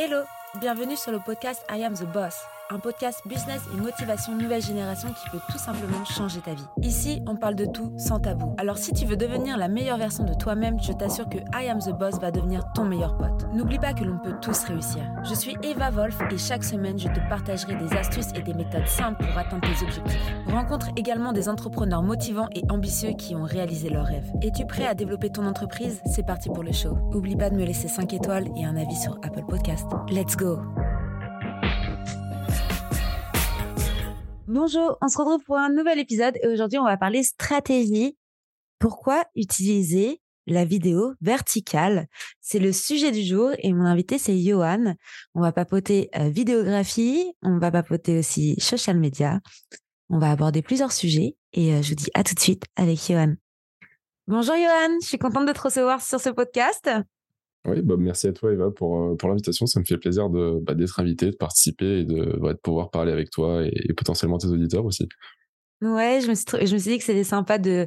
Hello, bienvenue sur le podcast I Am the Boss, un podcast business et motivation nouvelle génération qui peut tout simplement changer ta vie. Ici, on parle de tout sans tabou. Alors si tu veux devenir la meilleure version de toi-même, je t'assure que I Am the Boss va devenir ton meilleur pote. N'oublie pas que l'on peut tous réussir. Je suis Eva Wolf et chaque semaine, je te partagerai des astuces et des méthodes simples pour atteindre tes objectifs. Rencontre également des entrepreneurs motivants et ambitieux qui ont réalisé leurs rêves. Es-tu prêt à développer ton entreprise? C'est parti pour le show. Oublie pas de me laisser 5 étoiles et un avis sur Apple Podcast. Let's go Bonjour, on se retrouve pour un nouvel épisode et aujourd'hui on va parler stratégie. Pourquoi utiliser la vidéo verticale? C'est le sujet du jour et mon invité c'est Johan. On va papoter euh, vidéographie, on va papoter aussi social media. On va aborder plusieurs sujets et euh, je vous dis à tout de suite avec Johan. Bonjour Johan, je suis contente de te recevoir sur ce podcast. Oui, bah, merci à toi, Eva, pour, euh, pour l'invitation. Ça me fait plaisir de, bah, d'être invité, de participer et de, bah, de pouvoir parler avec toi et, potentiellement tes auditeurs aussi. Ouais, je me suis, je me suis dit que c'était sympa de,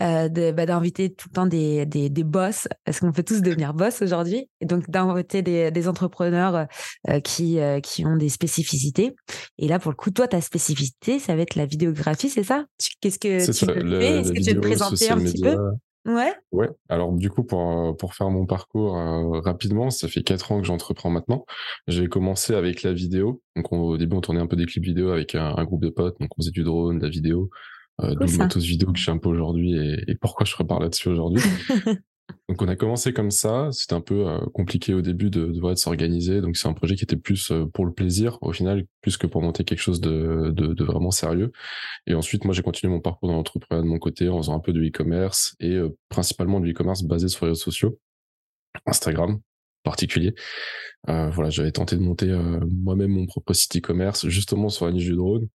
euh, de bah, d'inviter tout le temps des, des, des boss, parce qu'on peut tous devenir boss aujourd'hui, et donc d'inviter des, des entrepreneurs euh, qui, qui ont des spécificités. Et là, pour le coup, toi, ta spécificité, ça va être la vidéographie, c'est ça? Qu'est-ce que tu ça, fais Est-ce que tu veux te présenter un petit peu? Ouais. Ouais. Alors du coup, pour euh, pour faire mon parcours euh, rapidement, ça fait quatre ans que j'entreprends maintenant. J'ai commencé avec la vidéo. Donc au début, on tournait un peu des clips vidéo avec un, groupe de potes. Donc on faisait du drone, de la vidéo, euh, du matos vidéo que j'ai un peu aujourd'hui et, et, pourquoi je repars là-dessus aujourd'hui. Donc on a commencé comme ça, c'était un peu euh, compliqué au début de, de, de s'organiser, donc c'est un projet qui était plus euh, pour le plaisir au final, plus que pour monter quelque chose de, de, de vraiment sérieux. Et ensuite moi j'ai continué mon parcours dans l'entrepreneuriat de mon côté en faisant un peu de e-commerce et euh, principalement du e-commerce basé sur les réseaux sociaux, Instagram particulier. voilà, j'avais tenté de monter moi-même mon propre site e-commerce justement sur la niche du drone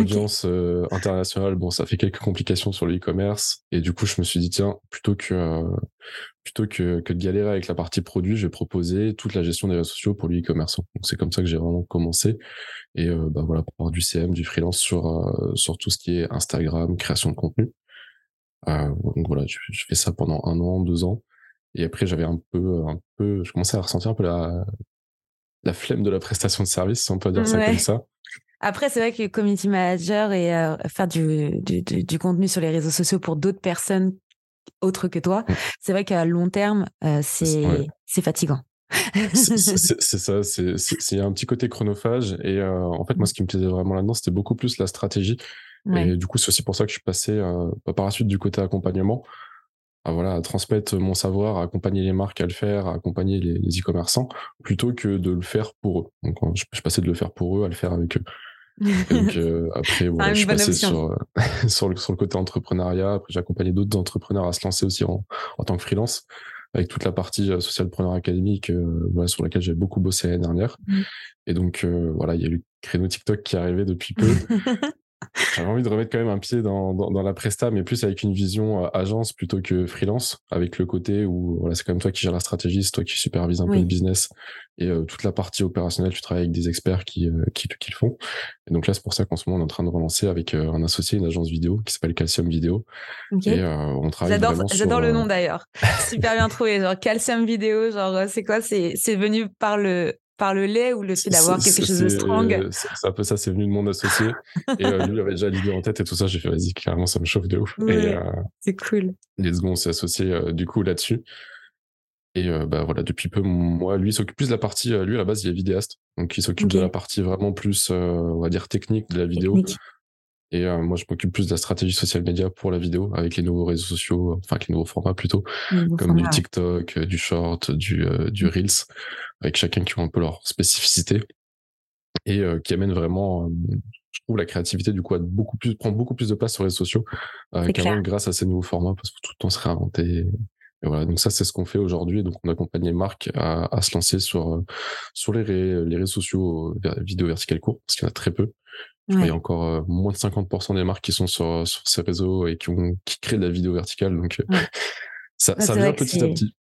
audience euh, internationale, bon, ça fait quelques complications sur le e-commerce. Et du coup, je me suis dit, tiens, plutôt que, euh, plutôt que, que de galérer avec la partie produit, je vais proposer toute la gestion des réseaux sociaux pour le e-commerce. Donc, c'est comme ça que j'ai vraiment commencé. Et euh, bah, voilà, pour avoir du CM, du freelance sur, sur tout ce qui est Instagram, création de contenu. donc voilà, je, fais ça pendant un an, deux ans. Et après, j'avais un peu, un peu, je commençais à ressentir un peu la, la flemme de la prestation de service, si on peut dire ça comme ça. Après, c'est vrai que community manager et euh, faire du, du, du, contenu sur les réseaux sociaux pour d'autres personnes autres que toi, c'est vrai qu'à long terme, euh, c'est fatigant. c'est ça, c'est un petit côté chronophage. Et euh, en fait, moi, ce qui me plaisait vraiment là-dedans, c'était beaucoup plus la stratégie. Et du coup, c'est aussi pour ça que je suis passé bah, par la suite du côté accompagnement. À, voilà, à transmettre mon savoir, à accompagner les marques à le faire, à accompagner les e-commerçants, plutôt que de le faire pour eux. Donc, je, je passais de le faire pour eux à le faire avec eux. Donc euh, après, je suis passé sur, euh, sur, le, sur le côté entrepreneuriat. Après, j'ai accompagné d'autres entrepreneurs à se lancer aussi en, en tant que freelance avec toute la partie euh, socialpreneur académique voilà, sur laquelle j'ai beaucoup bossé l'année dernière. Mmh. Et donc voilà, il y a eu le créneau TikTok qui est arrivé depuis peu. J'avais envie de remettre quand même un pied dans, dans, dans, la presta, mais plus avec une vision euh, agence plutôt que freelance, avec le côté où voilà, c'est quand même toi qui gères la stratégie, c'est toi qui supervise un peu le business et euh, toute la partie opérationnelle, tu travailles avec des experts qui, euh, qui, qui, le font. Et donc là, c'est pour ça qu'en ce moment, on est en train de relancer avec un associé, une agence vidéo qui s'appelle Calcium Vidéo. Et on travaille J'adore, j'adore le nom d'ailleurs. Super bien trouvé. Genre Calcium Vidéo, genre c'est quoi C'est c'est venu par le par le lait ou le fait d'avoir quelque chose de strong C'est un peu ça, c'est venu de mon associé. et euh, lui, il avait déjà l'idée en tête et tout ça. J'ai fait, vas-y, carrément, ça me chauffe de ouf. Euh, c'est cool. Les secondes, on s'est associé euh, du coup là-dessus. Et bah voilà, depuis peu, moi, lui, il s'occupe plus de la partie, lui, à la base, il est vidéaste. Donc, il s'occupe de la partie vraiment plus, on va dire, technique de la vidéo. Et moi, je m'occupe plus de la stratégie social média pour la vidéo, avec les nouveaux réseaux sociaux, enfin, avec les nouveaux formats plutôt, comme du TikTok, du Short, du, du Reels avec chacun qui ont un peu leur spécificité et euh, qui amène vraiment, euh, je trouve, la créativité du coup à beaucoup plus, prend beaucoup plus de place sur les réseaux sociaux euh, grâce à ces nouveaux formats parce que tout le temps se réinventer. Et voilà, donc ça c'est ce qu'on fait aujourd'hui. Donc on accompagne les marques à, à se lancer sur sur les, les réseaux sociaux vidéo verticale court parce qu'il y en a très peu. Il y a encore moins de 50% des marques qui sont sur, sur ces réseaux et qui, ont, qui créent de la vidéo verticale. Donc ça, ça vient petit à petit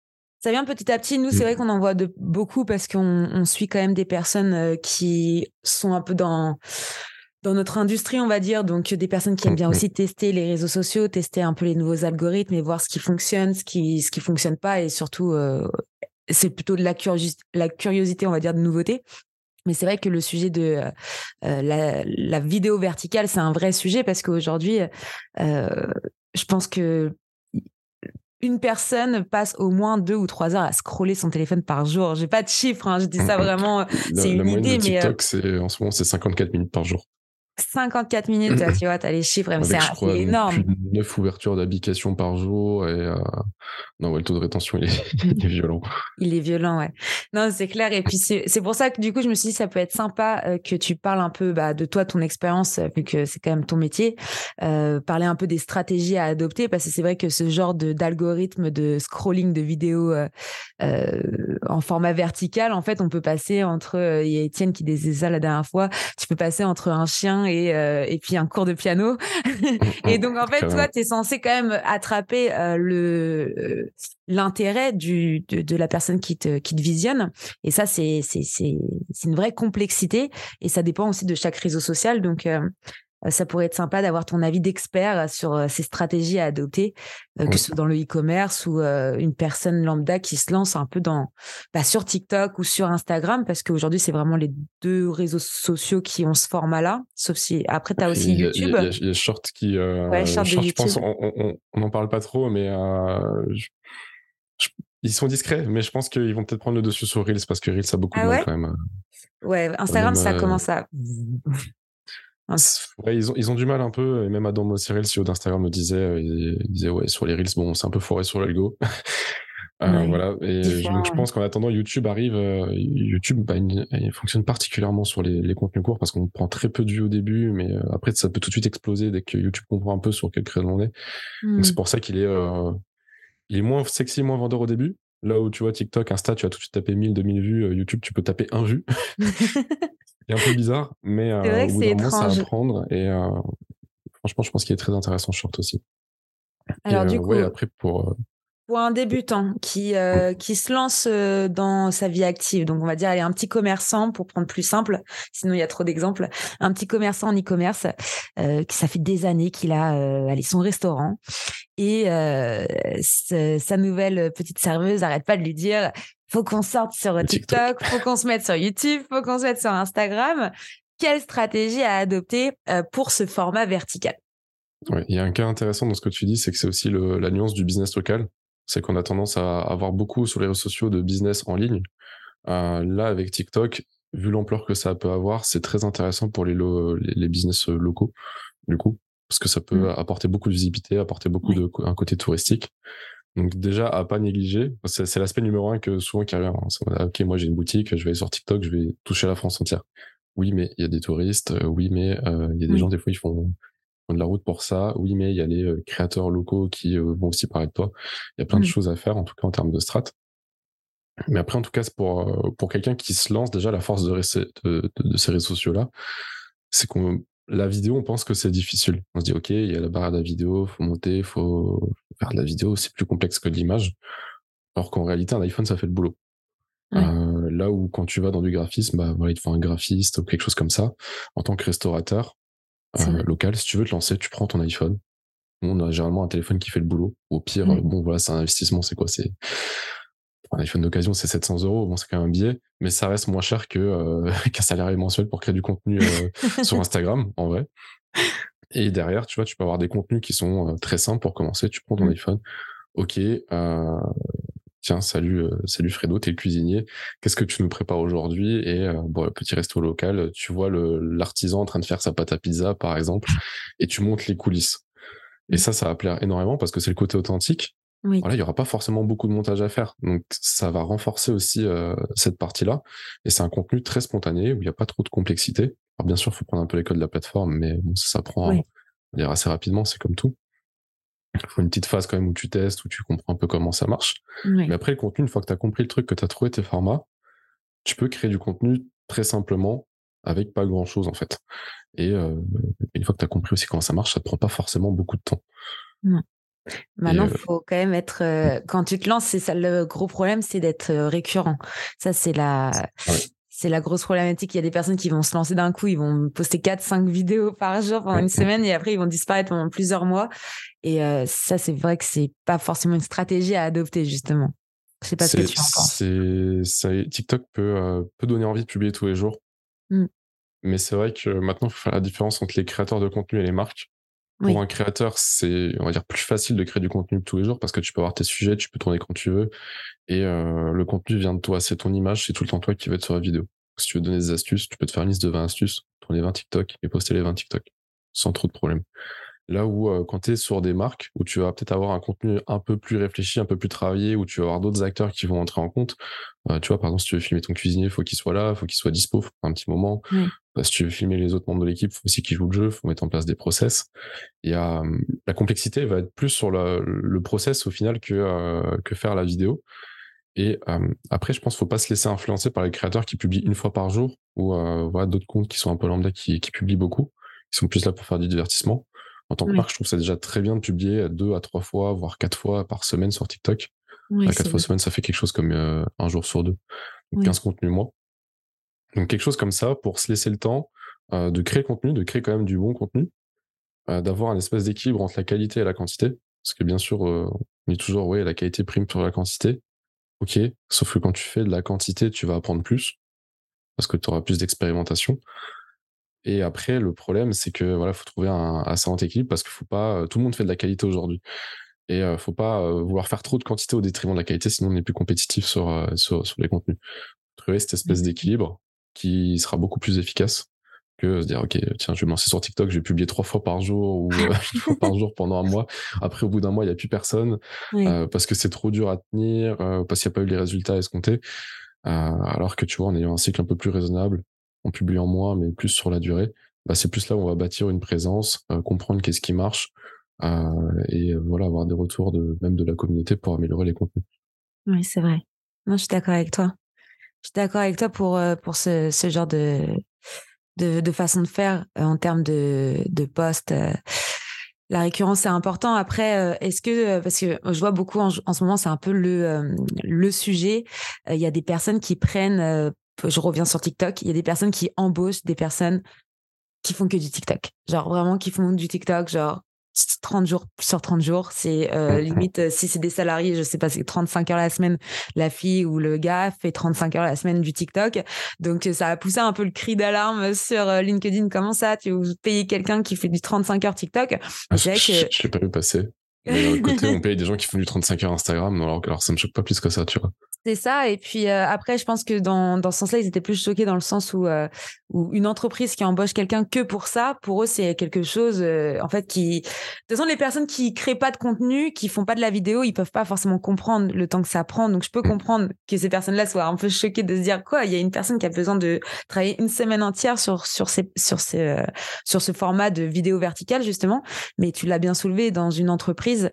ça vient petit à petit. Nous, c'est vrai qu'on en voit de beaucoup parce qu'on on suit quand même des personnes euh, qui sont un peu dans dans notre industrie, on va dire. Donc, des personnes qui aiment bien mmh, mmh. aussi tester les réseaux sociaux, tester un peu les nouveaux algorithmes et voir ce qui fonctionne, ce qui ce qui fonctionne pas et surtout euh, c'est plutôt de la, la curiosité, on va dire, de nouveauté. Mais c'est vrai que le sujet de la, la, vidéo verticale, c'est un vrai sujet parce qu'aujourd'hui, je pense que une personne passe au moins deux ou trois heures à scroller son téléphone par jour. J'ai pas de chiffres, hein, je dis ça vraiment, c'est une idée, mais TikTok, c'est en ce moment c'est 54 minutes par jour. 54 minutes, tu vois, tu as les chiffres, c'est énorme. Plus de 9 ouvertures d'applications par jour et euh... non, ouais, le taux de rétention, il est, violent. Il est violent, ouais. Non, c'est clair. Et puis, c'est pour ça que du coup, je me suis dit, ça peut être sympa euh, que tu parles un peu bah, de toi, ton expérience, euh, vu que c'est quand même ton métier, euh, parler un peu des stratégies à adopter, parce que c'est vrai que ce genre d'algorithme de, scrolling de vidéos en format vertical, en fait, on peut passer entre, il y a Étienne qui disait ça la dernière fois, tu peux passer entre un chien et, euh, et puis un cours de piano. et donc, en fait, toi, tu es censé quand même attraper euh, le euh, l'intérêt du de, de, la personne qui te qui te visionne. Et ça c'est c'est c'est c'est une vraie complexité. Et ça dépend aussi de chaque réseau social. Donc ça pourrait être sympa d'avoir ton avis d'expert sur euh, ces stratégies à adopter, euh, que ce soit dans le e-commerce ou une personne lambda qui se lance un peu dans bah, sur TikTok ou sur Instagram, parce qu'aujourd'hui, c'est vraiment les deux réseaux sociaux qui ont ce format-là. Sauf si après, tu as aussi YouTube. Il y, a Short qui. ouais, short je pense, on n'en parle pas trop, mais ils sont discrets, mais je pense qu'ils vont peut-être prendre le dessus sur Reels parce que Reels a beaucoup ah de ouais? quand même. Ouais, Instagram, ça commence à Ouais, ils, ont, ils ont du mal un peu, et même Adam Mosserill, CEO d'Instagram, me disait, euh, il, disait, ouais, sur les Reels, bon, c'est un peu foré sur l'algo. euh, voilà. Et donc, je pense qu'en attendant, YouTube arrive, euh, YouTube, bah, il, fonctionne particulièrement sur les, les contenus courts parce qu'on prend très peu de vues au début, mais euh, après, ça peut tout de suite exploser dès que YouTube comprend un peu sur quel créneau on est. Donc, c'est hmm. pour ça qu'il est, il est moins sexy, moins vendeur au début. Là où tu vois TikTok, Insta, tu vas tout de suite taper 1000, 2000 vues. YouTube, tu peux taper un vue. C'est un peu bizarre, mais euh, au bout d'un moment, ça apprendre. Et euh, franchement, je pense qu'il est très intéressant short aussi. Alors, du euh, coup, après, pour, pour un débutant qui, qui se lance dans sa vie active, donc on va dire, aller un petit commerçant pour prendre plus simple, sinon il y a trop d'exemples, un petit commerçant en e-commerce, qui ça fait des années qu'il a allez, son restaurant et sa nouvelle petite serveuse arrête pas de lui dire faut qu'on sorte sur TikTok, faut qu'on se mette sur YouTube, faut qu'on se mette sur Instagram. Quelle stratégie à adopter euh, pour ce format vertical? Ouais, Il y a un cas intéressant dans ce que tu dis, c'est que c'est aussi le, la nuance du business local. C'est qu'on a tendance à avoir beaucoup sur les réseaux sociaux de business en ligne. Euh, là, avec TikTok, vu l'ampleur que ça peut avoir, c'est très intéressant pour les, les, business locaux, du coup, parce que ça peut mmh. apporter beaucoup de visibilité, apporter beaucoup de un côté touristique. Donc déjà à pas négliger, c'est l'aspect numéro un que souvent qui revient. Hein. Ok, moi j'ai une boutique, je vais aller sur TikTok, je vais toucher la France entière. Oui, mais il y a des touristes. Euh, oui, mais euh, il y a des gens des fois ils font, de la route pour ça. Oui, mais il y a les euh, créateurs locaux qui vont aussi parler de toi. Il y a plein de mmh. choses à faire en tout cas en termes de strat. Mais après en tout cas pour pour quelqu'un qui se lance déjà la force de, de, de ces réseaux sociaux là, c'est qu'on la vidéo, on pense que c'est difficile. On se dit, OK, il y a la barre de la vidéo, faut monter, faut faire de la vidéo, c'est plus complexe que de l'image. Alors qu'en réalité, un iPhone, ça fait le boulot. Euh, là où quand tu vas dans du graphisme, bah, voilà, il te faut un graphiste ou quelque chose comme ça. En tant que restaurateur euh, local, si tu veux te lancer, tu prends ton iPhone. On a généralement un téléphone qui fait le boulot. Au pire, bon voilà, c'est un investissement, c'est quoi? C'est un iPhone d'occasion, c'est 700 euros. Bon, c'est quand même un billet, mais ça reste moins cher que euh, qu'un salaire mensuel pour créer du contenu euh, sur Instagram, en vrai. Et derrière, tu vois, tu peux avoir des contenus qui sont euh, très simples pour commencer. Tu prends ton mmh. iPhone. Ok, tiens, salut, salut Fredo, t'es le cuisinier. Qu'est-ce que tu nous prépares aujourd'hui? Et bon, petit resto local, tu vois l'artisan en train de faire sa pâte à pizza, par exemple, et tu montes les coulisses. Et mmh. ça, ça va plaire énormément parce que c'est le côté authentique. Voilà, il y aura pas forcément beaucoup de montage à faire, donc ça va renforcer aussi euh, cette partie-là. Et c'est un contenu très spontané où il n'y a pas trop de complexité. Alors bien sûr, il faut prendre un peu les codes de la plateforme, mais bon, ça s'apprend assez rapidement. C'est comme tout. Il faut une petite phase quand même où tu testes, où tu comprends un peu comment ça marche. Mais après le contenu, une fois que tu as compris le truc, que tu as trouvé tes formats, tu peux créer du contenu très simplement avec pas grand chose en fait. Et euh, une fois que tu as compris aussi comment ça marche, ça te prend pas forcément beaucoup de temps. Maintenant, il faut quand même être. quand tu te lances, c'est ça le gros problème, c'est d'être récurrent. Ça, c'est la. C'est la grosse problématique. Il y a des personnes qui vont se lancer d'un coup, ils vont poster 4-5 vidéos par jour pendant une semaine et après ils vont disparaître pendant plusieurs mois. Et ça, c'est vrai que c'est pas forcément une stratégie à adopter, justement. Je sais pas ce que tu en penses. TikTok peut, peut donner envie de publier tous les jours. Mmh. Mais c'est vrai que maintenant, il faut faire la différence entre les créateurs de contenu et les marques. Pour un créateur, c'est, on va dire, plus facile de créer du contenu tous les jours parce que tu peux avoir tes sujets, tu peux tourner quand tu veux. Et euh, le contenu vient de toi, c'est ton image, c'est tout le temps toi qui va être sur la vidéo. Si tu veux donner des astuces, tu peux te faire une liste de 20 astuces, tourner 20 TikTok et poster les 20 TikTok sans trop de problèmes. Là où euh, quand tu es sur des marques, où tu vas peut-être avoir un contenu un peu plus réfléchi, un peu plus travaillé, où tu vas avoir d'autres acteurs qui vont entrer en compte. Euh, tu vois, par exemple, si tu veux filmer ton cuisinier, faut qu'il soit là, faut qu'il soit dispo, faut un petit moment. Bah, si tu veux filmer les autres membres de l'équipe, faut aussi qu'ils jouent le jeu, faut mettre en place des process. Il y a la complexité va être plus sur le, le process au final que euh, que faire la vidéo. Et après, je pense qu'il faut pas se laisser influencer par les créateurs qui publient une fois par jour ou voilà d'autres comptes qui sont un peu lambda qui, qui publient beaucoup, qui sont plus là pour faire du divertissement. En tant que marque, je trouve ça déjà très bien de publier deux à trois fois, voire quatre fois par semaine sur TikTok. à quatre fois semaine, ça fait quelque chose comme euh, un jour sur deux. Donc 15 contenus mois. Donc quelque chose comme ça pour se laisser le temps euh, de créer le contenu, de créer quand même du bon contenu, euh, d'avoir un espèce d'équilibre entre la qualité et la quantité. Parce que bien sûr, on dit toujours, ouais, la qualité prime sur la quantité. Ok, sauf que quand tu fais de la quantité, tu vas apprendre plus parce que tu auras plus d'expérimentation. Et après, le problème, c'est que voilà, faut trouver un assez équilibre parce qu'il faut pas. Tout le monde fait de la qualité aujourd'hui. Et euh, faut pas vouloir faire trop de quantité au détriment de la qualité, sinon on n'est plus compétitif sur, sur, sur les contenus. Trouver cette espèce d'équilibre qui sera beaucoup plus efficace que se dire ok tiens je vais me lancer sur TikTok je vais publier trois fois par jour ou une fois par jour pendant un mois après au bout d'un mois il y a plus personne parce que c'est trop dur à tenir parce qu'il n'y a pas eu les résultats escomptés alors que tu vois en ayant un cycle un peu plus raisonnable en publiant moins, mais plus sur la durée, bah, c'est plus là où on va bâtir une présence, euh, comprendre qu'est-ce qui marche, euh, et euh, voilà, avoir des retours de même de la communauté pour améliorer les contenus. Oui, c'est vrai. Moi, je suis d'accord avec toi. Je suis d'accord avec toi pour, pour ce, ce genre de, de, façon de faire en termes de, de posts. La récurrence, c'est important. Après, est-ce que, parce que je vois beaucoup en, en ce moment, c'est un peu le, le sujet, il y a des personnes qui prennent je reviens sur TikTok, il y a des personnes qui embauchent des personnes qui font que du TikTok. Genre vraiment qui font du TikTok, genre 30 jours sur 30 jours. C'est euh, limite, euh, si c'est des salariés, je sais pas, c'est 35 heures la semaine, la fille ou le gars fait 35 heures la semaine du TikTok. Donc ça a poussé un peu le cri d'alarme sur euh, LinkedIn. Comment ça, tu payes quelqu'un qui fait du 35 heures TikTok? Ah, Je que... l'ai pas vu passer. Mais côté, on paye des gens qui font du 35 heures Instagram, alors, alors ça me choque pas plus que ça, tu vois. C'est ça. Et puis euh, après, je pense que dans, dans ce sens-là, ils étaient plus choqués dans le sens où, euh, où une entreprise qui embauche quelqu'un que pour ça, pour eux, c'est quelque chose, euh, en fait, qui. De toute façon, les personnes qui créent pas de contenu, qui font pas de la vidéo, ils peuvent pas forcément comprendre le temps que ça prend. Donc, je peux comprendre que ces personnes-là soient un peu choquées de se dire quoi, il y a une personne qui a besoin de travailler une semaine entière sur sur ces sur ces sur ce format de vidéo verticale justement. Mais tu l'as bien soulevé dans une entreprise,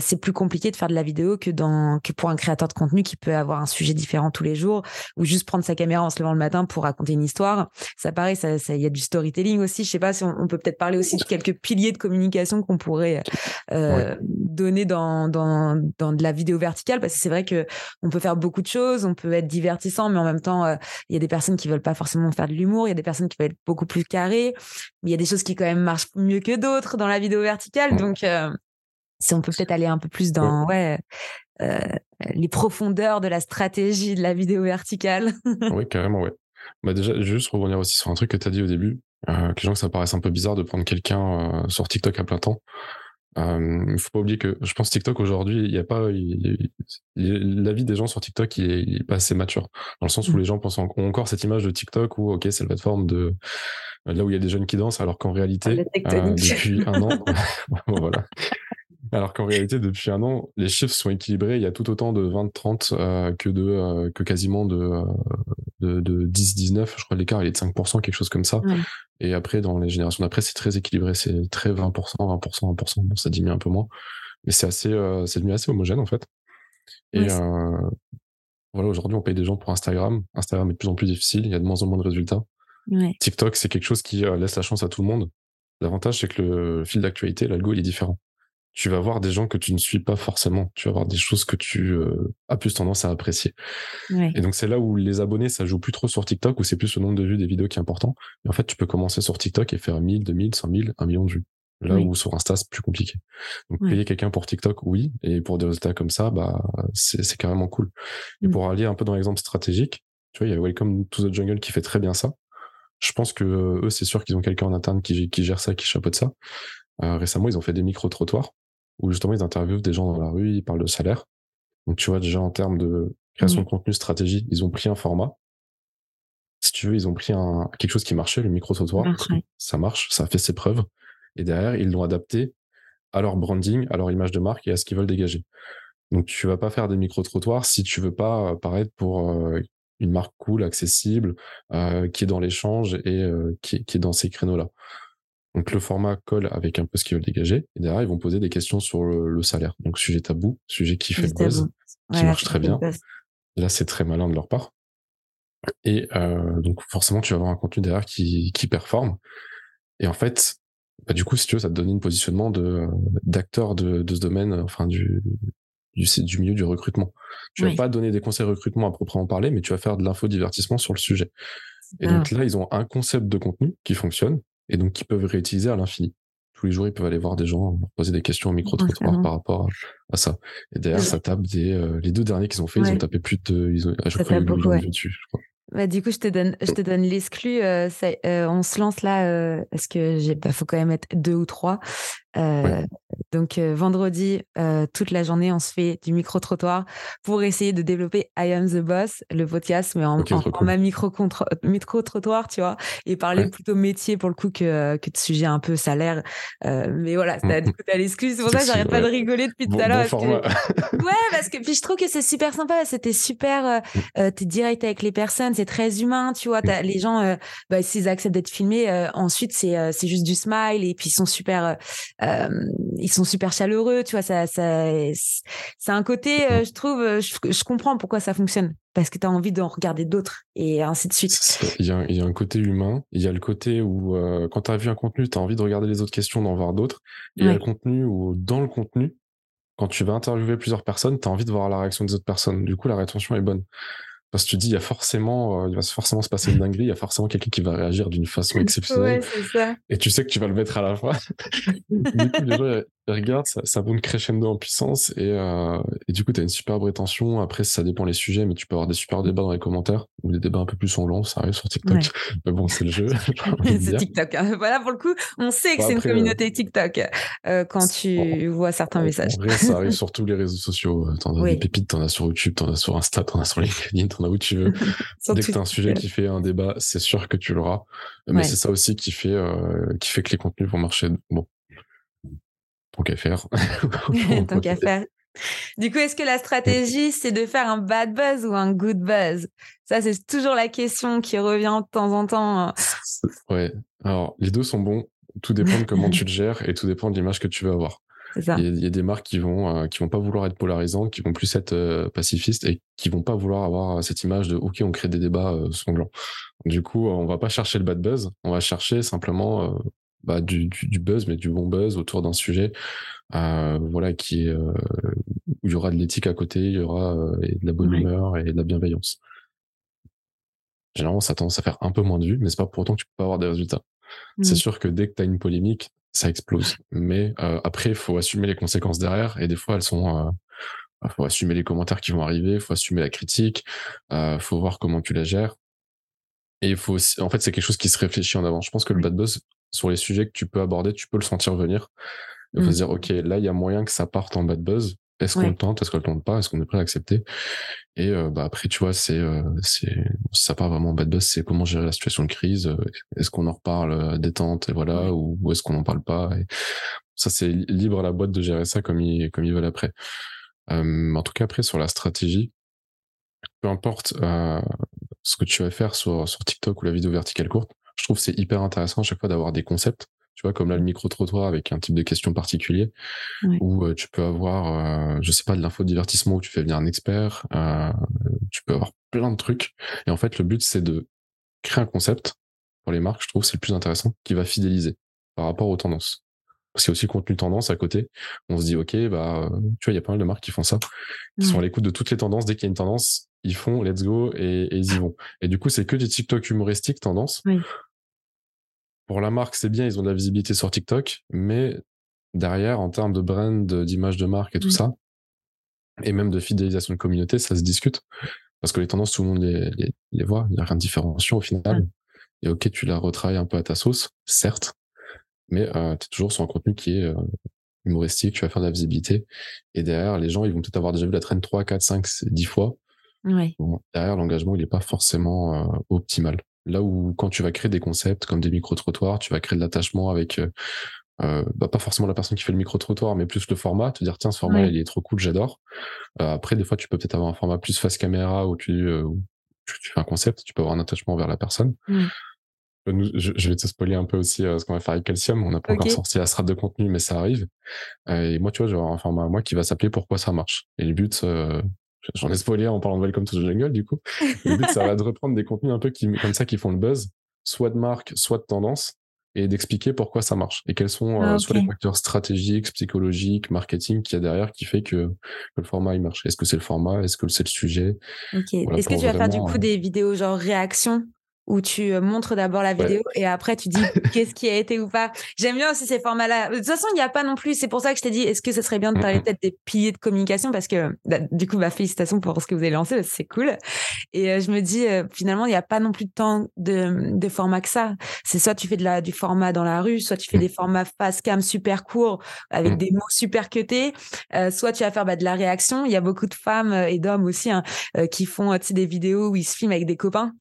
c'est plus compliqué de faire de la vidéo que dans que pour un créateur de contenu qui peut avoir un sujet différent tous les jours ou juste prendre sa caméra en se levant le matin pour raconter une histoire. Ça paraît, ça, il y a du storytelling aussi. Je sais pas si on, peut peut-être parler aussi de quelques piliers de communication qu'on pourrait euh, donner dans, dans, dans de la vidéo verticale parce que c'est vrai que on peut faire beaucoup de choses, on peut être divertissant, mais en même temps, euh, il y a des personnes qui veulent pas forcément faire de l'humour, il y a des personnes qui veulent être beaucoup plus carrées, mais il y a des choses qui quand même marchent mieux que d'autres dans la vidéo verticale. Donc, euh, si on peut peut-être aller un peu plus dans ouais, euh, les profondeurs de la stratégie de la vidéo verticale. oui, carrément, ouais. Bah déjà, juste revenir aussi sur un truc que tu as dit au début, euh, que les gens que ça paraisse un peu bizarre de prendre quelqu'un euh, sur TikTok à plein temps. Il ne faut pas oublier que je pense TikTok aujourd'hui, il y a pas la vie des gens sur TikTok il est, pas assez mature dans le sens où mmh. les gens pensent ont encore cette image de TikTok où ok c'est la plateforme de là où il y a des jeunes qui dansent alors qu'en réalité depuis un an voilà alors qu'en réalité, depuis un an, les chiffres sont équilibrés. Il y a tout autant de 20-30 euh, que de euh, que quasiment de, euh, de, de 10-19. Je crois que l'écart il est de 5%, quelque chose comme ça. Et après, dans les générations d'après, c'est très équilibré. C'est très 20%, 20%, 20%. Bon, ça diminue un peu moins. Mais c'est assez, c'est devenu assez homogène, en fait. Et voilà, aujourd'hui, on paye des gens pour Instagram. Instagram est de plus en plus difficile. Il y a de moins en moins de résultats. TikTok, c'est quelque chose qui laisse la chance à tout le monde. L'avantage, c'est que le fil d'actualité, l'algo, il est différent tu vas voir des gens que tu ne suis pas forcément. Tu vas voir des choses que tu euh, as plus tendance à apprécier. Et donc, c'est là où les abonnés, ça joue plus trop sur TikTok, où c'est plus le nombre de vues des vidéos qui est important. Et en fait, tu peux commencer sur TikTok et faire 1000, 2000, 100 000, 1 million de vues. Là où sur Insta, c'est plus compliqué. Donc, payer quelqu'un pour TikTok, oui. Et pour des résultats comme ça, bah, c'est carrément cool. Et mmh. pour aller un peu dans l'exemple stratégique, tu vois, il y a Welcome to the Jungle qui fait très bien ça. Je pense que eux, c'est sûr qu'ils ont quelqu'un en interne qui, qui gère ça, qui chapeaute ça. Euh, récemment, ils ont fait des micro-trottoirs où justement ils interviewent des gens dans la rue, ils parlent de salaire. Donc tu vois déjà en termes de création de contenu stratégie, ils ont pris un format. Si tu veux, ils ont pris un, quelque chose qui marchait, le micro-trottoir. Ça marche, ça a fait ses preuves. Et derrière, ils l'ont adapté à leur branding, à leur image de marque et à ce qu'ils veulent dégager. Donc tu vas pas faire des micro-trottoirs si tu veux pas euh, paraître pour euh, une marque cool, accessible, euh, qui est dans l'échange et qui, qui, est dans ces créneaux-là. Donc le format colle avec un peu ce qu'ils veulent dégager. Et derrière, ils vont poser des questions sur le, salaire. Donc sujet tabou, sujet qui fait le buzz, qui marche très bien. Là, c'est très malin de leur part. Et euh, donc forcément, tu vas avoir un contenu derrière qui, qui performe. Et en fait, bah, du coup, si tu veux, ça te donne un positionnement de d'acteur de, de ce domaine, enfin du, du, du milieu du recrutement. Tu vas pas donner des conseils recrutement à proprement parler, mais tu vas faire de l'infodivertissement sur le sujet. Et donc là, ils ont un concept de contenu qui fonctionne et donc qui peuvent réutiliser à l'infini. Tous les jours, ils peuvent aller voir des gens, poser des questions au micro-trottoir par rapport à, ça. Et derrière, ça tape des, euh, les deux derniers qu'ils ont fait, ils ont tapé plus de, ils ont, je crois, dessus, je crois. Bah, du coup, je te donne, je te donne l'exclu. Euh, euh, on se lance là euh, parce que j'ai, bah, faut quand même être deux ou trois. Donc vendredi, toute la journée, on se fait du micro trottoir pour essayer de développer I Am the Boss, le podcast, mais en, en, micro micro trottoir, tu vois, et parler plutôt métier pour le coup que que de sujet un peu salaire. mais voilà, t'as, mmh. as l'exclu. C'est pour ça que j'arrête pas de rigoler depuis tout à l'heure. ouais, parce que puis je trouve que c'est super sympa. C'était super. Mmh. t'es direct avec les personnes c'est très humain, tu vois. As, les gens, euh, bah, s'ils acceptent d'être filmés, euh, ensuite c'est euh, c'est juste du smile et puis ils sont super, ils sont super chaleureux, tu vois. Ça, ça c'est un côté, je trouve, je, comprends pourquoi ça fonctionne parce que tu as envie d'en regarder d'autres et ainsi de suite. Il y, a, il y, a, un côté humain, il y a le côté où quand tu as vu un contenu, tu as envie de regarder les autres questions, d'en voir d'autres. Et il y a le contenu où dans le contenu, quand tu vas interviewer plusieurs personnes, tu as envie de voir la réaction des autres personnes. Du coup, la rétention est bonne. Parce que tu dis, il y a forcément, euh, il va forcément se passer une dinguerie, il y a forcément quelqu'un qui va réagir d'une façon exceptionnelle. ça. Et tu sais que tu vas le mettre à la fois. du coup, les gens, ils ça, ça monte crescendo en puissance et, euh, et du coup, tu as une superbe rétention. Après, ça dépend les sujets, mais tu peux avoir des super débats dans les commentaires ou des débats un peu plus sanglants, ça arrive sur TikTok. Mais bon, c'est le jeu. c'est TikTok. Hein. Voilà, pour le coup, on sait que c'est une communauté TikTok euh, quand tu vois certains messages. En vrai, ça arrive sur tous les réseaux sociaux. T'en as des pépites, t'en as sur YouTube, t'en as sur Insta, t'en as sur LinkedIn, où tu veux. Dès que tu as un sujet qui fait un débat, c'est sûr que tu l'auras. Mais c'est ça aussi qui fait, euh, qui fait que les contenus vont marcher. Bon. Tant qu'à faire. Tant qu'à faire. Du coup, est-ce que la stratégie, c'est de faire un bad buzz ou un good buzz? Ça, c'est toujours la question qui revient de temps en temps. Ouais. Alors, les deux sont bons. Tout dépend de comment tu le gères et tout dépend de l'image que tu veux avoir. Il y, a des marques qui vont euh, qui vont pas vouloir être polarisantes, qui vont plus être euh, pacifistes et qui vont pas vouloir avoir cette image de ok on crée des débats euh, sanglants. Du coup, on va pas chercher le bad buzz, on va chercher simplement bah, du, du, buzz, mais du bon buzz autour d'un sujet, voilà qui est où il y aura de l'éthique à côté, il y aura de la bonne humeur et de la bienveillance. Généralement, ça tendance à faire un peu moins de vues, mais c'est pas pour autant que tu peux pas avoir des résultats. C'est mmh. sûr que dès que tu as une polémique, ça explose. Mais euh, après, il faut assumer les conséquences derrière. Et des fois, elles sont. Il euh, faut assumer les commentaires qui vont arriver. Il faut assumer la critique. Il euh, faut voir comment tu la gères. Et il faut aussi, en fait, c'est quelque chose qui se réfléchit en avant. Je pense que le bad buzz, sur les sujets que tu peux aborder, tu peux le sentir venir. Il faut mmh. se dire, OK, là, il y a moyen que ça parte en bad buzz. Est-ce qu'on le tente? Est-ce qu'on le tente pas? Est-ce qu'on est prêt à accepter? Et euh, bah après, tu vois, c'est euh, c'est ça part vraiment en bad buzz. C'est comment gérer la situation de crise. Euh, est-ce qu'on en reparle détente et voilà, ou, est-ce qu'on n'en parle pas? Et Ça, c'est libre à la boîte de gérer ça comme ils comme ils veulent après. en tout cas, après sur la stratégie, peu importe ce que tu vas faire sur sur TikTok ou la vidéo verticale courte, je trouve c'est hyper intéressant à chaque fois d'avoir des concepts tu vois, comme là, le micro-trottoir avec un type de question particulier, où euh, tu peux avoir, euh, je sais pas, de l'info-divertissement où tu fais venir un expert, euh, tu peux avoir plein de trucs. Et en fait, le but, c'est de créer un concept pour les marques, je trouve, c'est le plus intéressant, qui va fidéliser par rapport aux tendances. C'est aussi contenu tendance à côté. On se dit, OK, bah, tu vois, il y a pas mal de marques qui font ça, qui sont à l'écoute de toutes les tendances. Dès qu'il y a une tendance, ils font let's go et, et ils y vont. Et du coup, c'est que des TikTok humoristiques tendance. Oui pour la marque, c'est bien, ils ont de la visibilité sur TikTok, mais derrière, en termes de brand, d'image de marque et tout ça, et même de fidélisation de communauté, ça se discute. Parce que les tendances, tout le monde les, les, voit, il n'y a rien de différenciant au final. Et ok, tu la retravailles un peu à ta sauce, certes, mais euh, tu es toujours sur un contenu qui est euh, humoristique, tu vas faire de la visibilité. Et derrière, les gens, ils vont peut-être avoir déjà vu la traîne 3, 4, 5, 10 fois. derrière, l'engagement, il n'est pas forcément euh, optimal. Là où quand tu vas créer des concepts comme des micro-trottoirs, tu vas créer de l'attachement avec euh, euh, bah, pas forcément la personne qui fait le micro-trottoir, mais plus le format, te dire tiens ce format il est trop cool, j'adore. Euh, après des fois tu peux peut-être avoir un format plus face caméra où tu, tu, fais un concept, tu peux avoir un attachement vers la personne. je, vais te spoiler un peu aussi ce qu'on va faire avec Calcium. On n'a pas encore sorti la strate de contenu, mais ça arrive. et moi, tu vois, j'ai un format moi qui va s'appeler Pourquoi ça marche? Et le but, j'en ai spoilé en parlant de Welcome to the Jungle, du coup. Le but, ça va de reprendre des contenus un peu qui, comme ça qui font le buzz, soit de marque, soit de tendance, et d'expliquer pourquoi ça march et quels sont euh, ah, soit les facteurs stratégiques, psychologiques, marketing qu'il y a derrière qui fait que, le format il marche. Est-ce que c'est le format? Est-ce que c'est le sujet? Est-ce que tu vas faire du coup des vidéos genre réaction où tu euh, montres d'abord la vidéo et après tu dis qu'est-ce qui a été ou pas. J'aime bien aussi ces formats-là. De toute façon, il n'y a pas non plus. C'est pour ça que je t'ai dit, est-ce que ce serait bien de parler peut-être des piliers de communication parce que bah, du coup, bah, félicitations pour ce que vous avez lancé, c'est cool. Et euh, je me dis, euh, finalement, il n'y a pas non plus de temps de, de format que ça. C'est soit tu fais de la, du format dans la rue, soit tu fais des formats face cam super courts avec des mots super cutés, soit tu vas faire bah, de la réaction. Il y a beaucoup de femmes et d'hommes aussi hein, qui font des vidéos où ils se filment avec des copains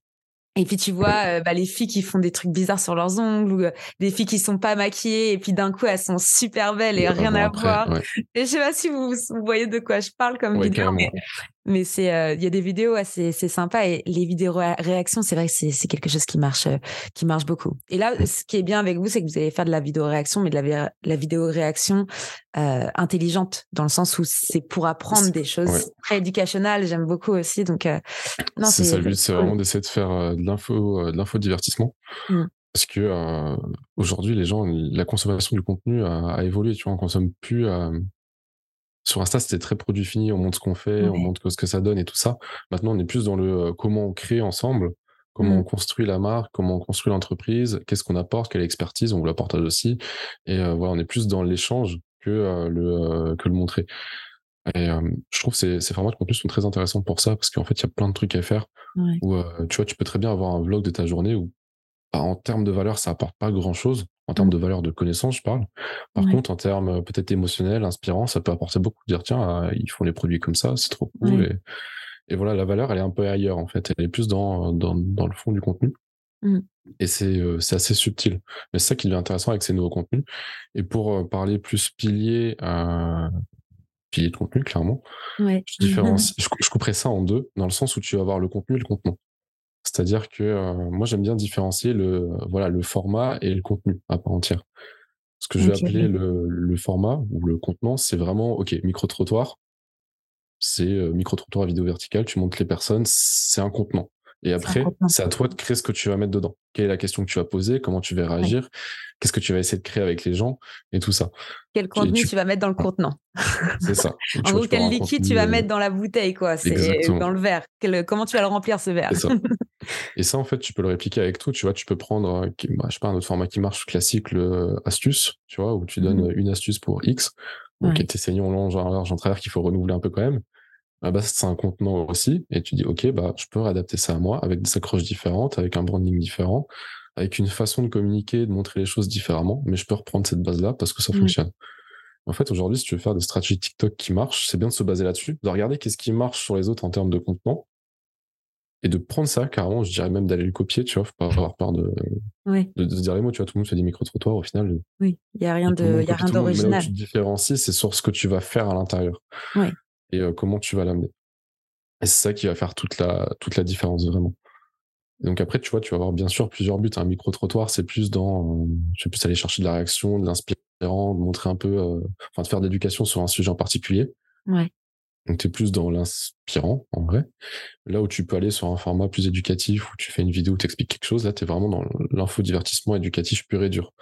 et puis tu vois euh, bah, les filles qui font des trucs bizarres sur leurs ongles ou euh, des filles qui sont pas maquillées et puis d'un coup elles sont super belles et rien à voir. Et je sais pas si vous, voyez de quoi je parle comme vidéo, mais, mais c'est euh, il y a des vidéos assez c'est sympa et les vidéos réactions c'est vrai que c'est quelque chose qui marche qui marche beaucoup. Et là ce qui est bien avec vous c'est que vous allez faire de la vidéo réaction mais de la, la vidéo réaction euh, intelligente dans le sens où c'est pour apprendre des choses très éducationnelles. J'aime beaucoup aussi. Donc, euh, non, c'est ça. Le c'est vraiment d'essayer de faire euh, de l'info, de l'info divertissement. Mmh. Parce que aujourd'hui, les gens, la consommation du contenu a, évolué. Tu vois, on consomme plus. Sur Insta, c'était très produit fini. On montre ce qu'on fait, on montre ce que ça donne et tout ça. Maintenant, on est plus dans le comment on crée ensemble comment mmh. on construit la marque, comment on construit l'entreprise, qu'est-ce qu'on apporte, quelle expertise, on vous la partage aussi. Et voilà, on est plus dans l'échange que euh, le euh, que le montrer. Et euh, je trouve ces, ces formats de contenu sont très intéressants pour ça parce qu'en fait, il y a plein de trucs à faire. Où, tu vois, tu peux très bien avoir un vlog de ta journée où, en termes de valeur, ça apporte pas grand chose. En termes mmh. de valeur de connaissance, je parle. Par contre, en termes peut-être émotionnels, inspirants, ça peut apporter beaucoup. Dire, tiens, ah, ils font les produits comme ça, c'est trop cool. Et, et, voilà, la valeur, elle est un peu ailleurs, en fait. Elle est plus dans, dans, dans le fond du contenu. Mmh. Et c'est euh, assez subtil. Mais c'est ça qui devient intéressant avec ces nouveaux contenus. Et pour euh, parler plus pilier, euh, pilier de contenu, clairement, ouais. je, différencie, je, je, couperais ça en deux, dans le sens où tu vas avoir le contenu et le contenant. C'est-à-dire que euh, moi, j'aime bien différencier le, voilà, le format et le contenu à part entière. Ce que je vais appeler le, le, format ou le contenant, c'est vraiment, OK, micro-trottoir, c'est micro-trottoir à vidéo verticale, tu montres les personnes, c'est un contenant. Et après, c'est à toi de créer ce que tu vas mettre dedans. Quelle est la question que tu vas poser, comment tu vas réagir, qu'est-ce que tu vas essayer de créer avec les gens? Et tout ça. Quel contenu tu... vas mettre dans le contenant? C'est ça. en gros, quel liquide tu vas mettre dans la bouteille, quoi. C'est dans le verre. Comment tu vas le remplir, ce verre? Ça. et ça, en fait, tu peux le répliquer avec tout. Tu vois, tu peux prendre, bah, je sais pas, un autre format qui marche classique, le astuce, tu vois, où tu donnes mmh une astuce pour X. Donc, ouais. tes saignons longs, en large, en travers qu'il faut renouveler un peu quand même à base c'est un contenant aussi, et tu dis ok bah je peux réadapter ça à moi avec des accroches différentes, avec un branding différent, avec une façon de communiquer, de montrer les choses différemment, mais je peux reprendre cette base là parce que ça mmh. fonctionne. En fait aujourd'hui si tu veux faire des stratégies TikTok qui marchent, c'est bien de se baser là-dessus, de regarder qu'est-ce qui marche sur les autres en termes de contenant, et de prendre ça carrément, je dirais même d'aller le copier, tu vois, faut pas avoir peur de, de, se dire les mots, tu vois, tout le monde fait des micro-trottoirs au final. Oui, il y a rien de, il y a rien d'original. Tu te différencies, c'est sur ce que tu vas faire à l'intérieur. Oui et comment tu vas l'amener. Et c'est ça qui va faire toute la, toute la différence vraiment. donc après, tu vois, tu vas avoir bien sûr plusieurs buts. Un micro-trottoir, c'est plus dans, je vais plus aller chercher de la réaction, de l'inspirant, de montrer un peu, euh, enfin de faire d'éducation sur un sujet en particulier. Ouais. Donc tu es plus dans l'inspirant en vrai. Là où tu peux aller sur un format plus éducatif où tu fais une vidéo où tu expliques quelque chose, là tu es vraiment dans l'info-divertissement éducatif pur et dur.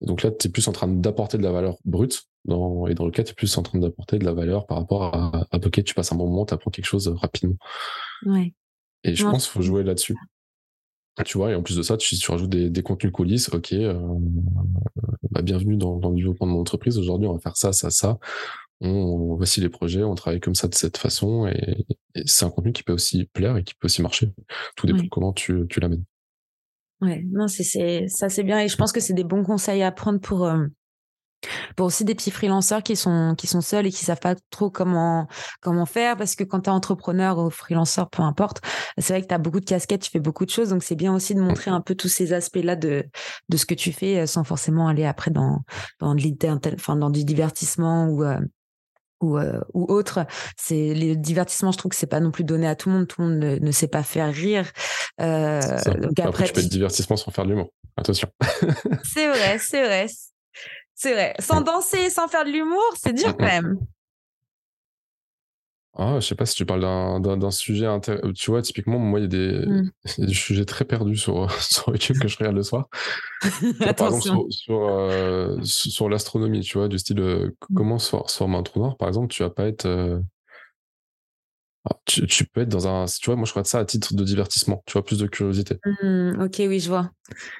donc là tu es plus en train d'apporter de la valeur brute dans, et dans le cas, tu es plus en train d'apporter de la valeur par rapport à, à ok, tu passes un bon moment, tu apprends quelque chose rapidement. Ouais. Et je pense qu'il faut jouer là-dessus. Tu vois, et en plus de ça, tu, tu rajoutes des, des contenus coulisses. Ok, euh, bah, bienvenue dans, dans le développement de mon entreprise. Aujourd'hui, on va faire ça, ça, ça. On, voici les projets, on travaille comme ça de cette façon. Et, c'est un contenu qui peut aussi plaire et qui peut aussi marcher. Tout dépend comment tu, tu l'amènes. Ouais, non, c'est, c'est, ça c'est bien. Et je pense que c'est des bons conseils à prendre pour, euh, pour aussi des petits freelanceurs qui sont qui sont seuls et qui savent pas trop comment comment faire parce que quand tu es entrepreneur ou freelanceur peu importe c'est vrai que tu as beaucoup de casquettes tu fais beaucoup de choses donc c'est bien aussi de montrer un peu tous ces aspects là de de ce que tu fais euh, sans forcément aller après dans dans enfin dans du divertissement ou euh, ou, euh, ou autre. C'est les divertissements, je trouve que c'est pas non plus donné à tout le monde. Tout le monde ne, sait pas faire rire. Euh, donc après, après, tu peux être divertissement sans faire de l'humour. Attention. c'est vrai, c'est vrai. C'est vrai. Sans danser, sans faire de l'humour, c'est dur quand même. Ah, je sais pas si tu parles d'un sujet Tu vois, typiquement, moi, il y, a des, des sujets très perdus sur, sur YouTube que je regarde le soir. par exemple, sur, euh, sur, l'astronomie, tu vois, du style euh, hmm. comment se, forme un trou noir, par exemple, tu vas pas être. Euh, ah, tu, peux être dans un. Tu vois, moi, je regarde ça à titre de divertissement, tu vois, plus de curiosité. Mmh, ok, oui, je vois.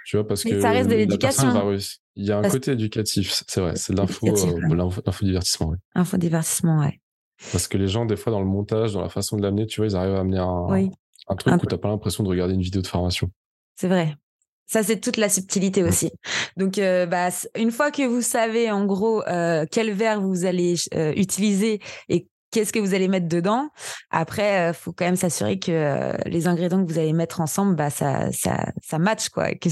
Tu vois, parce Mais que. ça reste de l'éducation. Il y a un côté éducatif, c'est vrai, c'est l'info, euh, l'info divertissement, oui. Info divertissement, ouais. Parce que les gens, des fois, dans le montage, dans la façon de l'amener, tu vois, ils arrivent à amener un, un truc où tu n'as pas l'impression de regarder une vidéo de formation. C'est vrai. Ça, c'est toute la subtilité aussi. Donc, euh, bah, une fois que vous savez, en gros, euh, quel verre vous allez utiliser et qu'est-ce que vous allez mettre dedans. Après, il faut quand même s'assurer que les ingrédients que vous allez mettre ensemble, bah, ça, ça, ça match, quoi. Que,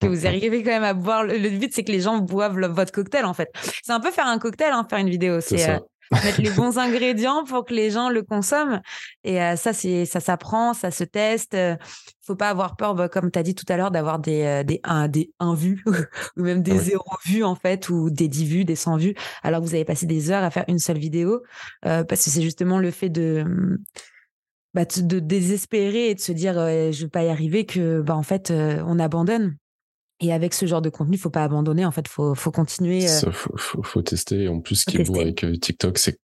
que vous arrivez quand même à boire. Le, but, c'est que les gens boivent votre cocktail, en fait. C'est un peu faire un cocktail, hein, faire une vidéo. C'est mettre les bons ingrédients pour que les gens le consomment. Et euh, ça, c'est ça s'apprend, ça se teste. Il faut pas avoir peur, bah, comme tu as dit tout à l'heure, d'avoir des, euh, des, un, des 1 vues ou même des 0 vues, en fait, ou des 10 vues, des 100 vues, alors que vous avez passé des heures à faire une seule vidéo. Euh, parce que c'est justement le fait de bah, de désespérer et de se dire je vais pas y arriver que bah en fait on abandonne et avec ce genre de contenu, faut pas abandonner. En fait, faut, faut continuer. Il euh, faut, faut, tester. En plus, ce qui est beau avec euh, TikTok, c'est que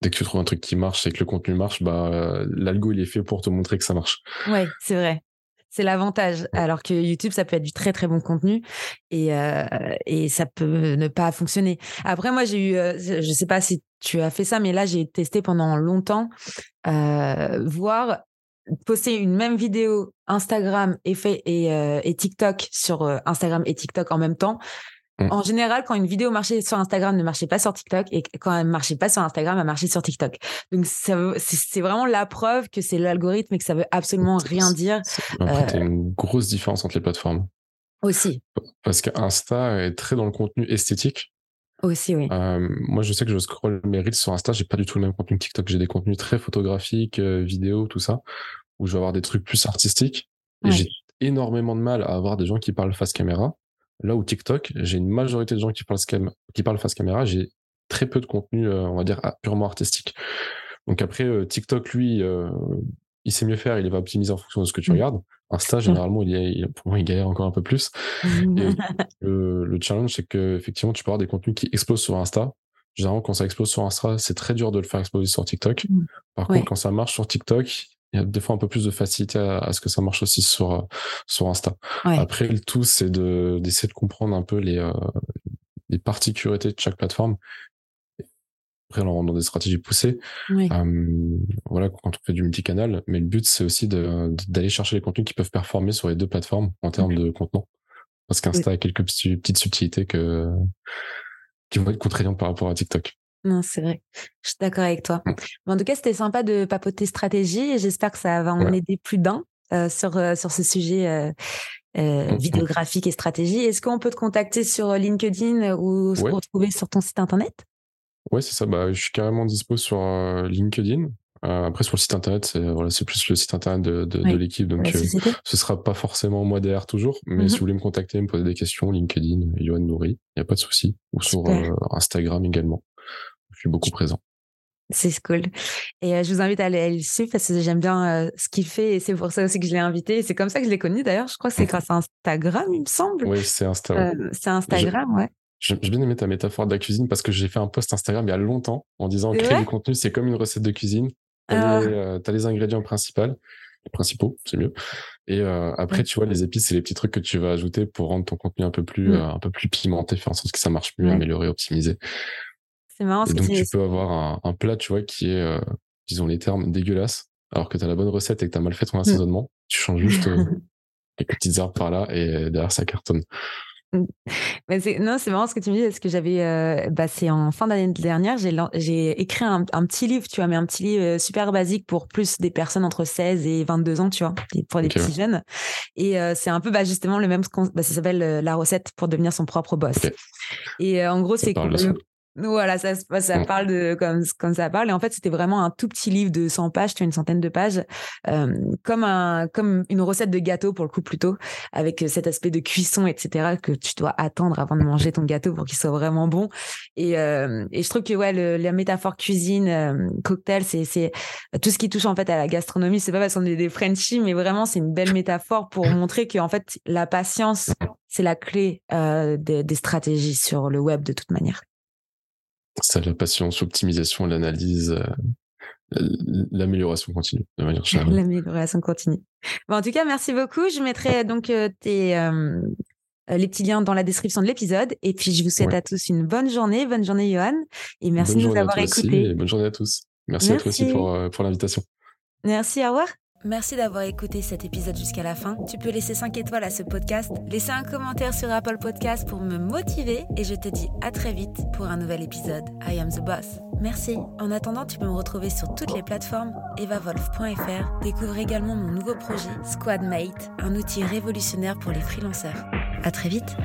dès que tu trouves un truc qui marche, c'est que le contenu marche, bah, l'algo, il est fait pour te montrer que ça marche. Ouais, c'est vrai. C'est l'avantage. Alors que YouTube, ça peut être du très très bon contenu et, euh, et ça peut ne pas fonctionner. Après, moi, j'ai eu, je sais pas si tu as fait ça, mais là, j'ai testé pendant longtemps, voir poster une même vidéo Instagram et, fait, et, euh, et TikTok sur euh, Instagram et TikTok en même temps. Mmh. En général, quand une vidéo marchait sur Instagram, ne marchait pas sur TikTok, et quand elle ne marchait pas sur Instagram, elle marchait sur TikTok. Donc, c'est vraiment la preuve que c'est l'algorithme et que ça veut absolument rien dire. Après, euh... une grosse différence entre les plateformes. Aussi. Parce qu'Insta est très dans le contenu esthétique. Aussi, oui. Euh, moi, je sais que je scroll mes reels sur Insta, j'ai pas du tout le même contenu que TikTok. J'ai des contenus très photographiques, euh, vidéos, tout ça, où je vais avoir des trucs plus artistiques. Et j'ai énormément de mal à avoir des gens qui parlent face caméra. Là où TikTok, j'ai une majorité de gens qui parlent, qui parlent face caméra. J'ai très peu de contenu, euh, on va dire, purement artistique. Donc après, euh, TikTok, lui, il sait mieux faire, il va optimiser en fonction de ce que tu mmh. regardes. Insta, mmh. généralement, il, est, pour moi, il galère encore un peu plus. le, le, challenge, c'est que effectivement, tu peux avoir des contenus qui explosent sur Insta. Généralement, quand ça explose sur Insta, c'est très dur de le faire exploser sur TikTok. Mmh. Par contre, quand ça marche sur TikTok, il y a des fois un peu plus de facilité à, ce que ça marche aussi sur sur Insta. Après, le tout, c'est de d'essayer de comprendre un peu les euh, les particularités de chaque plateforme après, on rentre dans des stratégies poussées. voilà, quand on fait du multicanal. Mais le but, c'est aussi d'aller chercher les contenus qui peuvent performer sur les deux plateformes en termes de contenu. Parce qu'Insta a quelques petites subtilités que, qui vont être contraignantes par rapport à TikTok. Non, c'est vrai. Je suis d'accord avec toi. en tout cas, c'était sympa de papoter stratégie et j'espère que ça va en aider plus d'un euh, sur, euh, sur ce sujet euh, euh vidéographique et stratégie. Est-ce qu'on peut te contacter sur LinkedIn ou se retrouver sur ton site internet? Ouais, c'est ça. Bah, je suis carrément dispo sur euh, LinkedIn. Euh, après, sur le site internet, c'est voilà, plus le site internet de, de, de l'équipe, donc euh, ce sera pas forcément moi derrière toujours. Mais si mmh vous voulez me contacter, me poser des questions, LinkedIn, Yohan Nouri, il n'y a pas de souci. Ou sur Instagram également. Je suis beaucoup présent. C'est cool. Et je vous invite à aller le suivre parce que j'aime bien ce qu'il fait et c'est pour ça aussi que je l'ai invité. C'est comme ça que je l'ai connu d'ailleurs. Je crois que c'est grâce à Instagram, il me semble. Oui, c'est Instagram. c'est Instagram, ouais. J'ai bien aimé ta métaphore de la cuisine parce que j'ai fait un post Instagram il y a longtemps en disant créer du contenu, c'est comme une recette de cuisine. T'as as, les, ah. euh, ingrédients principaux, les principaux, c'est mieux. Et euh, après, tu vois, les épices, c'est les petits trucs que tu vas ajouter pour rendre ton contenu un peu plus, mm. un peu plus pimenté, faire en sorte que ça marche mieux, améliorer, optimiser. C'est marrant. Et donc, tu peux avoir un, plat, tu vois, qui est, disons les termes, dégueulasse, alors que tu as la bonne recette et que tu as mal fait ton mm. assaisonnement. Tu changes juste quelques petites herbes par là et derrière, ça cartonne. Mais non, c'est marrant ce que tu me dis, parce que j'avais, euh, bah, c'est en fin d'année dernière, j'ai, j'ai écrit un, petit livre, tu vois, mais un petit livre euh, super basique pour plus des personnes entre 16 et 22 ans, tu vois, pour des petits jeunes. Et euh, c'est un peu bah, justement le même, bah, ça s'appelle La recette pour devenir son propre boss. Et en gros, c'est voilà, ça, ça parle de comme, comme ça parle. Et en fait, c'était vraiment un tout petit livre de 100 pages, tu as une centaine de pages, euh, comme un comme une recette de gâteau pour le coup plutôt, avec cet aspect de cuisson, etc. que tu dois attendre avant de manger ton gâteau pour qu'il soit vraiment bon. Et, euh, et je trouve que ouais, le, la métaphore cuisine, euh, cocktail, c'est c'est tout ce qui touche en fait à la gastronomie. C'est pas parce qu'on est des Frenchies, mais vraiment c'est une belle métaphore pour montrer que en fait la patience c'est la clé euh, des, des stratégies sur le web de toute manière. Ça, la patience, l'optimisation, l'analyse, euh, l'amélioration continue, de manière générale. L'amélioration continue. Bon, en tout cas, merci beaucoup. Je mettrai donc euh, tes, euh, les petits liens dans la description de l'épisode. Et puis, je vous souhaite à tous une bonne journée. Bonne journée, Johan. Et merci de nous avoir écoutés. bonne journée à tous. Merci, merci. à toi aussi pour, pour l'invitation. Merci, au revoir. Merci d'avoir écouté cet épisode jusqu'à la fin. Tu peux laisser 5 étoiles à ce podcast, laisser un commentaire sur Apple Podcast pour me motiver et je te dis à très vite pour un nouvel épisode. I am the boss. Merci. En attendant, tu peux me retrouver sur toutes les plateformes evavolf.fr. Découvre également mon nouveau projet Squadmate, un outil révolutionnaire pour les freelanceurs. À très vite.